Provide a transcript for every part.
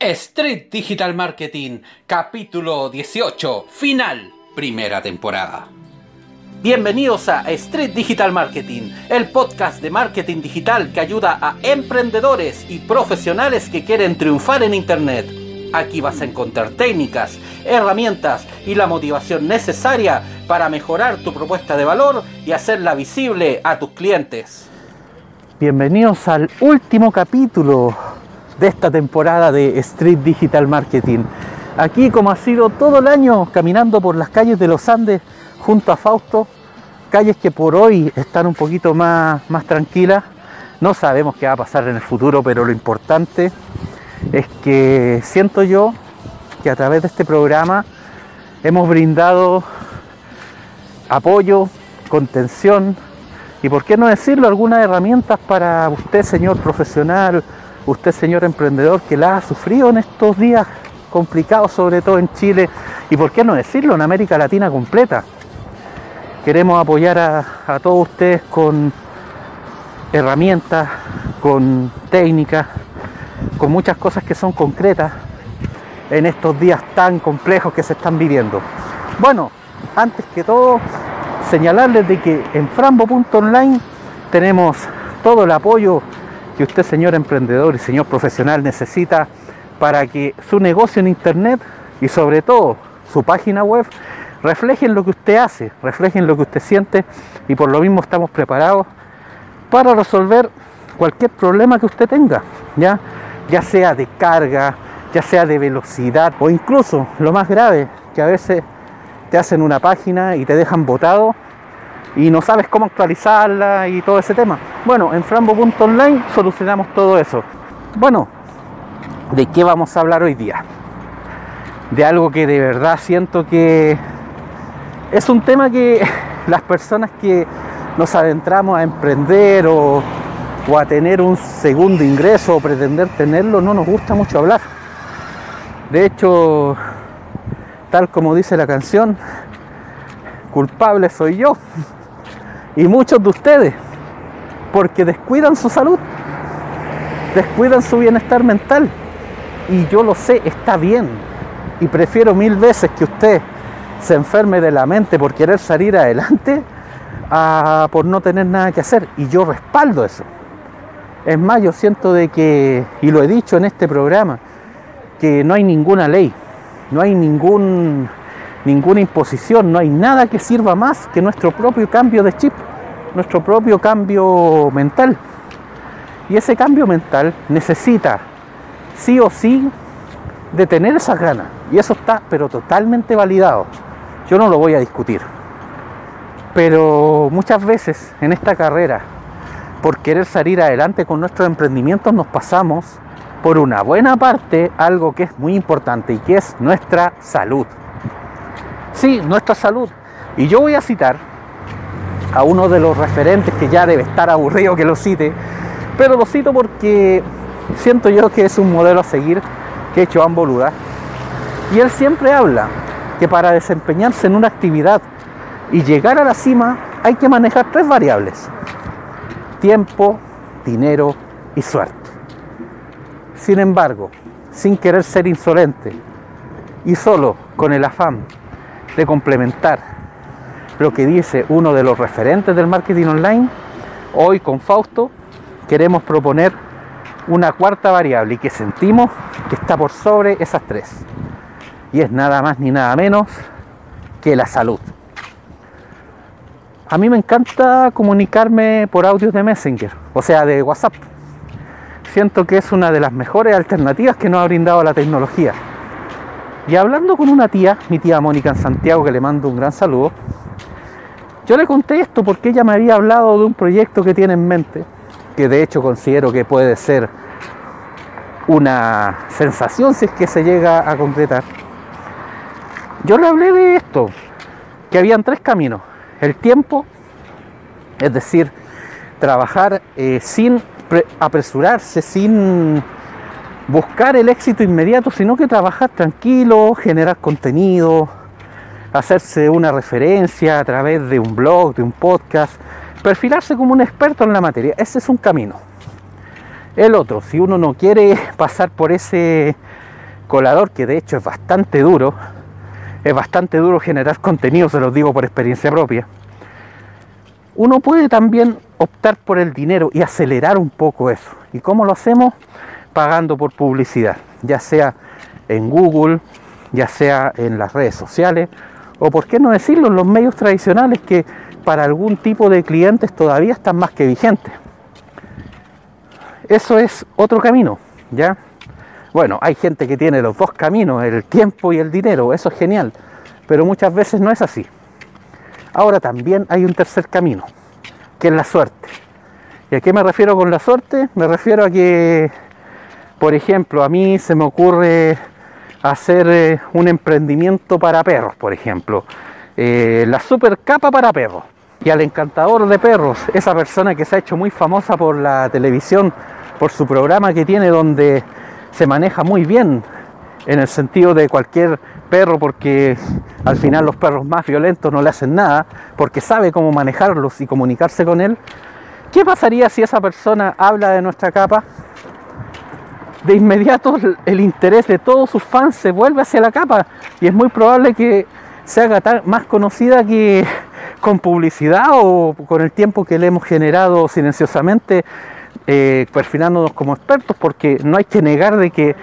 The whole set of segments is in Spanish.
Street Digital Marketing, capítulo 18, final, primera temporada. Bienvenidos a Street Digital Marketing, el podcast de marketing digital que ayuda a emprendedores y profesionales que quieren triunfar en Internet. Aquí vas a encontrar técnicas, herramientas y la motivación necesaria para mejorar tu propuesta de valor y hacerla visible a tus clientes. Bienvenidos al último capítulo de esta temporada de Street Digital Marketing. Aquí, como ha sido todo el año, caminando por las calles de los Andes junto a Fausto, calles que por hoy están un poquito más, más tranquilas. No sabemos qué va a pasar en el futuro, pero lo importante es que siento yo que a través de este programa hemos brindado apoyo, contención y, por qué no decirlo, algunas herramientas para usted, señor profesional, usted señor emprendedor que la ha sufrido en estos días complicados, sobre todo en Chile y por qué no decirlo, en América Latina completa. Queremos apoyar a, todos ustedes con herramientas, con técnicas, con muchas cosas que son concretas en estos días tan complejos que se están viviendo. Bueno, antes que todo, señalarles de que en frambo.online tenemos todo el apoyo que usted, señor emprendedor y señor profesional, necesita para que su negocio en Internet y sobre todo su página web reflejen lo que usted hace, reflejen lo que usted siente y por lo mismo estamos preparados para resolver cualquier problema que usted tenga, ya, ya sea de carga, ya sea de velocidad o incluso lo más grave, que a veces te hacen una página y te dejan botado y no sabes cómo actualizarla y todo ese tema. Bueno, en frambo.online solucionamos todo eso. Bueno, ¿de qué vamos a hablar hoy día? De algo que de verdad siento que es un tema que las personas que nos adentramos a emprender o, o a tener un segundo ingreso o pretender tenerlo no nos gusta mucho hablar. De hecho, tal como dice la canción, culpable soy yo y muchos de ustedes, porque descuidan su salud, descuidan su bienestar mental. Y yo lo sé, está bien. Y prefiero mil veces que usted se enferme de la mente por querer salir adelante a por no tener nada que hacer. Y yo respaldo eso. Es más, yo siento de que, y lo he dicho en este programa, que no hay ninguna ley, no hay ningún ninguna imposición, no hay nada que sirva más que nuestro propio cambio de chip, nuestro propio cambio mental. Y ese cambio mental necesita sí o sí de tener esas ganas. Y eso está pero totalmente validado. Yo no lo voy a discutir. Pero muchas veces en esta carrera, por querer salir adelante con nuestros emprendimientos, nos pasamos por una buena parte algo que es muy importante y que es nuestra salud. Sí, nuestra salud. Y yo voy a citar a uno de los referentes que ya debe estar aburrido que lo cite, pero lo cito porque siento yo que es un modelo a seguir que he hecho Boluda. Y él siempre habla que para desempeñarse en una actividad y llegar a la cima hay que manejar tres variables. Tiempo, dinero y suerte. Sin embargo, sin querer ser insolente y solo con el afán complementar lo que dice uno de los referentes del marketing online, hoy con Fausto queremos proponer una cuarta variable y que sentimos que está por sobre esas tres. Y es nada más ni nada menos que la salud. A mí me encanta comunicarme por audios de Messenger, o sea, de WhatsApp. Siento que es una de las mejores alternativas que nos ha brindado la tecnología. Y hablando con una tía, mi tía Mónica en Santiago, que le mando un gran saludo, yo le conté esto porque ella me había hablado de un proyecto que tiene en mente, que de hecho considero que puede ser una sensación si es que se llega a concretar. Yo le hablé de esto, que habían tres caminos. El tiempo, es decir, trabajar eh, sin apresurarse, sin buscar el éxito inmediato, sino que trabajar tranquilo, generar contenido, hacerse una referencia a través de un blog, de un podcast, perfilarse como un experto en la materia. Ese es un camino. El otro, si uno no quiere pasar por ese colador, que de hecho es bastante duro, es bastante duro generar contenido, se los digo por experiencia propia, uno puede también optar por el dinero y acelerar un poco eso. ¿Y cómo lo hacemos? Pagando por publicidad, ya sea en Google, ya sea en las redes sociales, o por qué no decirlo, en los medios tradicionales que para algún tipo de clientes todavía están más que vigentes. Eso es otro camino, ¿ya? Bueno, hay gente que tiene los dos caminos, el tiempo y el dinero, eso es genial, pero muchas veces no es así. Ahora también hay un tercer camino, que es la suerte. ¿Y a qué me refiero con la suerte? Me refiero a que, por ejemplo, a mí se me ocurre hacer eh, un emprendimiento para perros, por ejemplo. Eh, la super capa para perros. Y al encantador de perros, esa persona que se ha hecho muy famosa por la televisión, por su programa que tiene donde se maneja muy bien en el sentido de cualquier perro porque al final los perros más violentos no le hacen nada porque sabe cómo manejarlos y comunicarse con él. ¿Qué pasaría si esa persona habla de nuestra capa? De inmediato el interés de todos sus fans se vuelve hacia la capa y es muy probable que se haga más conocida que con publicidad o con el tiempo que le hemos generado silenciosamente eh, perfilándonos como expertos porque no hay que negar de que,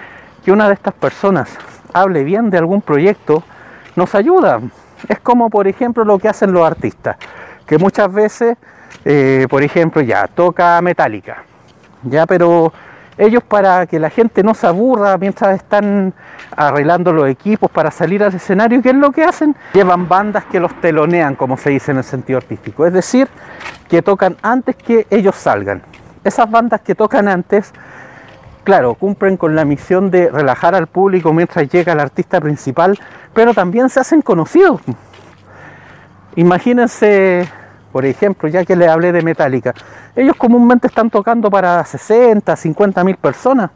que una de estas personas hable bien de algún proyecto, nos ayuda. Es como, por ejemplo, lo que hacen los artistas, que muchas veces, eh, por ejemplo, ya toca metálica, ya, pero ellos para que la gente no se aburra mientras están arreglando los equipos para salir al escenario, ¿qué es lo que hacen? Llevan bandas que los telonean, como se dice en el sentido artístico, es decir, que tocan antes que ellos salgan. Esas bandas que tocan antes claro, cumplen con la misión de relajar al público mientras llega el artista principal, pero también se hacen conocidos. Imagínense, por ejemplo, ya que les hablé de Metallica, ellos comúnmente están tocando para 60, 50 mil personas,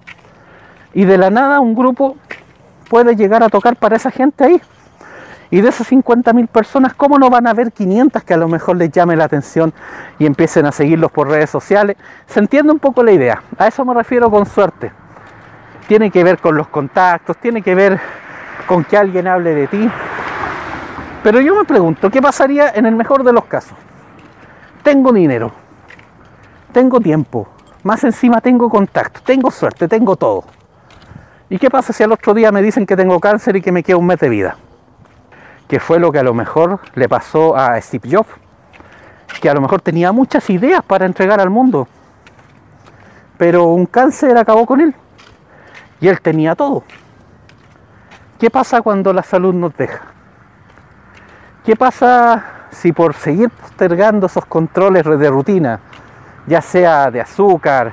y de la nada un grupo puede llegar a tocar para esa gente ahí. Y de esas 50.000 personas, ¿cómo no van a haber 500 que a lo mejor les llame la atención y empiecen a seguirlos por redes sociales? Se entiende un poco la idea. A eso me refiero con suerte. Tiene que ver con los contactos, tiene que ver con que alguien hable de ti. Pero yo me pregunto, ¿qué pasaría en el mejor de los casos? Tengo dinero, tengo tiempo, más encima tengo contactos, tengo suerte, tengo todo. ¿Y qué pasa si al otro día me dicen que tengo cáncer y que me queda un mes de vida? que fue lo que a lo mejor le pasó a Steve Jobs, que a lo mejor tenía muchas ideas para entregar al mundo, pero un cáncer acabó con él y él tenía todo. ¿Qué pasa cuando la salud nos deja? ¿Qué pasa si por seguir postergando esos controles de rutina, ya sea de azúcar,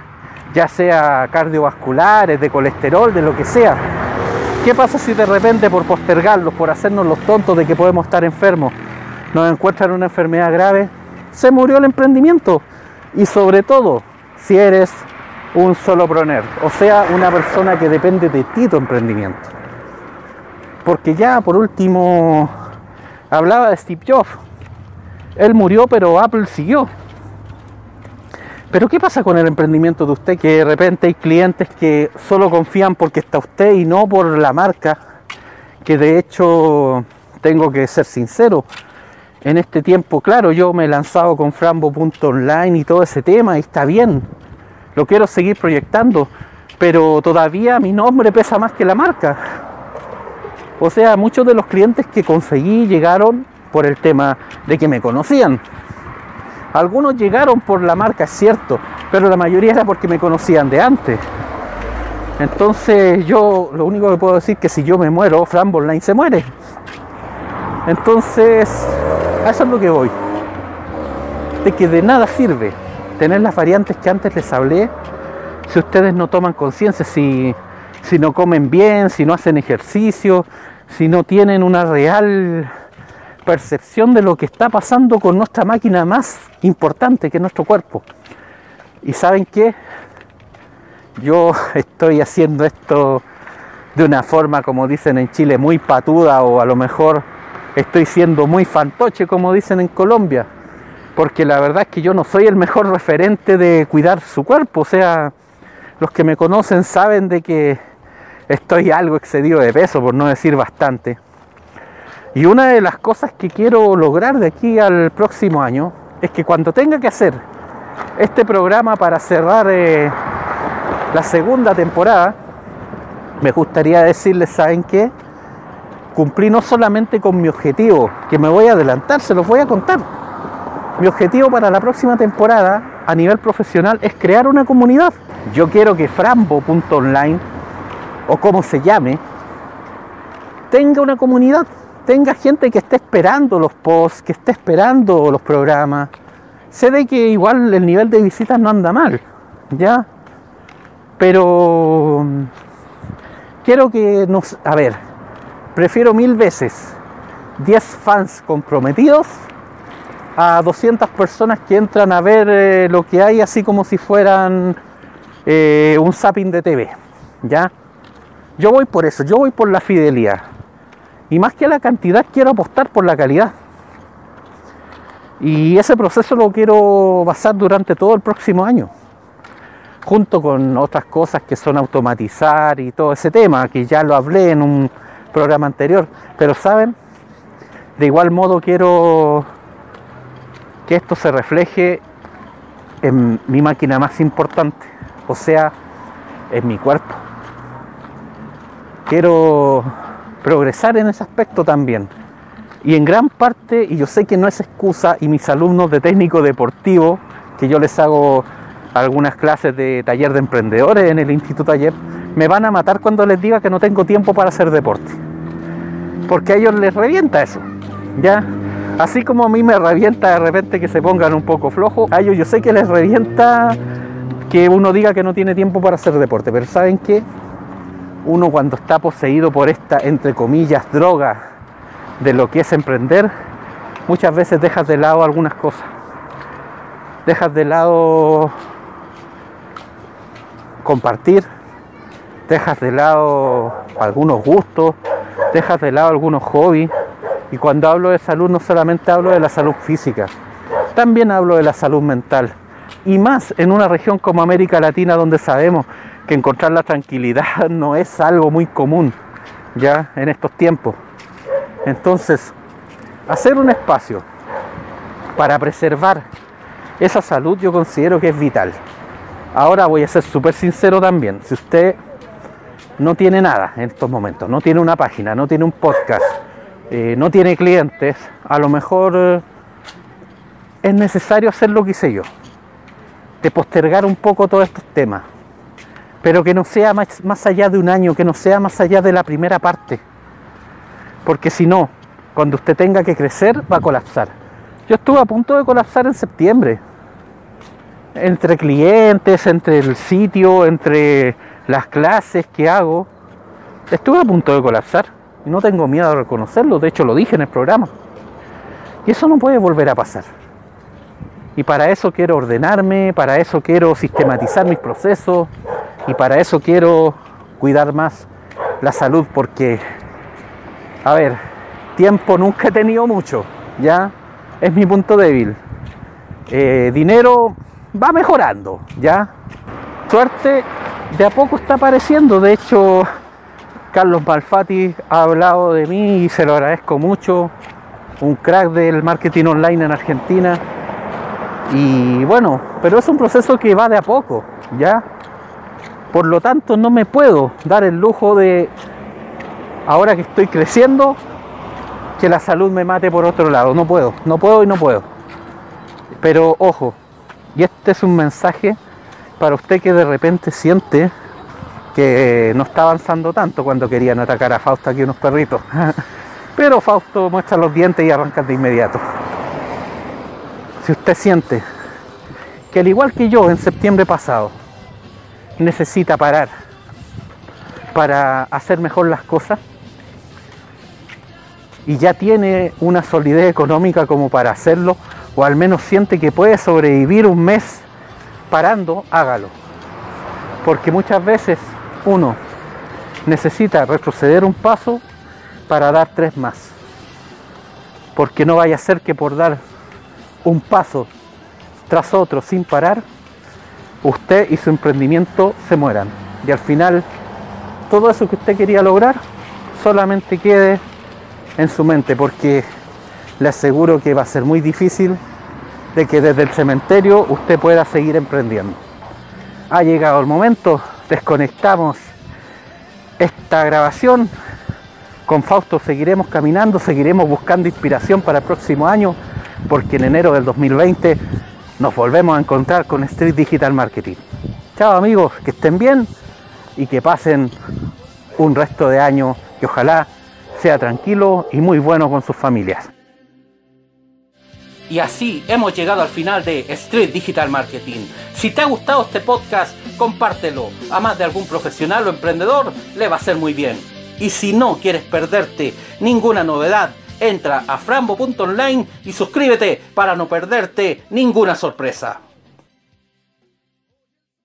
ya sea cardiovasculares, de colesterol, de lo que sea, ¿Qué pasa si de repente por postergarlos, por hacernos los tontos de que podemos estar enfermos, nos encuentran una enfermedad grave? Se murió el emprendimiento. Y sobre todo, si eres un soloproner, o sea, una persona que depende de ti tu emprendimiento. Porque ya por último hablaba de Steve Jobs. Él murió, pero Apple siguió. Pero ¿qué pasa con el emprendimiento de usted? Que de repente hay clientes que solo confían porque está usted y no por la marca. Que de hecho, tengo que ser sincero, en este tiempo, claro, yo me he lanzado con Frambo.online y todo ese tema y está bien. Lo quiero seguir proyectando, pero todavía mi nombre pesa más que la marca. O sea, muchos de los clientes que conseguí llegaron por el tema de que me conocían. Algunos llegaron por la marca, es cierto, pero la mayoría era porque me conocían de antes. Entonces yo lo único que puedo decir es que si yo me muero, Fran Line se muere. Entonces, a eso es lo que voy. De que de nada sirve tener las variantes que antes les hablé si ustedes no toman conciencia, si, si no comen bien, si no hacen ejercicio, si no tienen una real percepción de lo que está pasando con nuestra máquina más importante que es nuestro cuerpo. Y saben qué? Yo estoy haciendo esto de una forma, como dicen en Chile, muy patuda o a lo mejor estoy siendo muy fantoche, como dicen en Colombia. Porque la verdad es que yo no soy el mejor referente de cuidar su cuerpo. O sea, los que me conocen saben de que estoy algo excedido de peso, por no decir bastante. Y una de las cosas que quiero lograr de aquí al próximo año es que cuando tenga que hacer este programa para cerrar eh, la segunda temporada, me gustaría decirles, ¿saben qué? Cumplí no solamente con mi objetivo, que me voy a adelantar, se los voy a contar. Mi objetivo para la próxima temporada a nivel profesional es crear una comunidad. Yo quiero que frambo.online o como se llame, tenga una comunidad, tenga gente que esté esperando los posts, que esté esperando los programas. Sé de que igual el nivel de visitas no anda mal, ¿ya? Pero mm, quiero que nos... A ver, prefiero mil veces 10 fans comprometidos a 200 personas que entran a ver eh, lo que hay así como si fueran eh, un zapping de TV, ¿ya? Yo voy por eso, yo voy por la fidelidad. Y más que la cantidad, quiero apostar por la calidad. Y ese proceso lo quiero basar durante todo el próximo año, junto con otras cosas que son automatizar y todo ese tema, que ya lo hablé en un programa anterior. Pero saben, de igual modo quiero que esto se refleje en mi máquina más importante, o sea, en mi cuerpo quiero progresar en ese aspecto también. Y en gran parte, y yo sé que no es excusa, y mis alumnos de técnico deportivo, que yo les hago algunas clases de taller de emprendedores en el Instituto Taller, me van a matar cuando les diga que no tengo tiempo para hacer deporte. Porque a ellos les revienta eso. ¿Ya? Así como a mí me revienta de repente que se pongan un poco flojos, a ellos yo sé que les revienta que uno diga que no tiene tiempo para hacer deporte. Pero ¿saben qué? Uno cuando está poseído por esta, entre comillas, droga de lo que es emprender, muchas veces dejas de lado algunas cosas. Dejas de lado compartir, dejas de lado algunos gustos, dejas de lado algunos hobbies. Y cuando hablo de salud no solamente hablo de la salud física, también hablo de la salud mental. Y más en una región como América Latina donde sabemos que encontrar la tranquilidad no es algo muy común ya en estos tiempos. Entonces, hacer un espacio para preservar esa salud yo considero que es vital. Ahora voy a ser súper sincero también. Si usted no tiene nada en estos momentos, no tiene una página, no tiene un podcast, eh, no tiene clientes, a lo mejor eh, es necesario hacer lo que hice yo, de postergar un poco todos estos temas, pero que no sea más, más, allá de un año, que no sea más allá de la primera parte. Porque si no, cuando usted tenga que crecer, va a colapsar. Yo estuve a punto de colapsar en septiembre. Entre clientes, entre el sitio, entre las clases que hago, estuve a punto de colapsar. Y no tengo miedo a reconocerlo, de hecho lo dije en el programa. Y eso no puede volver a pasar. Y para eso quiero ordenarme, para eso quiero sistematizar mis procesos, y para eso quiero cuidar más la salud porque, a ver, tiempo nunca he tenido mucho, ¿ya? Es mi punto débil. Eh, dinero va mejorando, ¿ya? Suerte de a poco está apareciendo, de hecho Carlos Malfatti ha hablado de mí y se lo agradezco mucho, un crack del marketing online en Argentina. Y bueno, pero es un proceso que va de a poco, ¿ya? Por lo tanto, no me puedo dar el lujo de, ahora que estoy creciendo, que la salud me mate por otro lado. No puedo, no puedo y no puedo. Pero ojo, y este es un mensaje para usted que de repente siente que no está avanzando tanto cuando querían atacar a Fausto aquí unos perritos. Pero Fausto muestra los dientes y arranca de inmediato. Si usted siente que al igual que yo en septiembre pasado, necesita parar para hacer mejor las cosas y ya tiene una solidez económica como para hacerlo o al menos siente que puede sobrevivir un mes parando, hágalo. Porque muchas veces uno necesita retroceder un paso para dar tres más. Porque no vaya a ser que por dar un paso tras otro sin parar, usted y su emprendimiento se mueran. Y al final todo eso que usted quería lograr solamente quede en su mente, porque le aseguro que va a ser muy difícil de que desde el cementerio usted pueda seguir emprendiendo. Ha llegado el momento, desconectamos esta grabación. Con Fausto seguiremos caminando, seguiremos buscando inspiración para el próximo año, porque en enero del 2020 nos volvemos a encontrar con Street Digital Marketing. Chao amigos, que estén bien y que pasen un resto de año que ojalá sea tranquilo y muy bueno con sus familias. Y así hemos llegado al final de Street Digital Marketing. Si te ha gustado este podcast, compártelo. A más de algún profesional o emprendedor le va a ser muy bien. Y si no quieres perderte ninguna novedad, entra a frambo.online y suscríbete para no perderte ninguna sorpresa.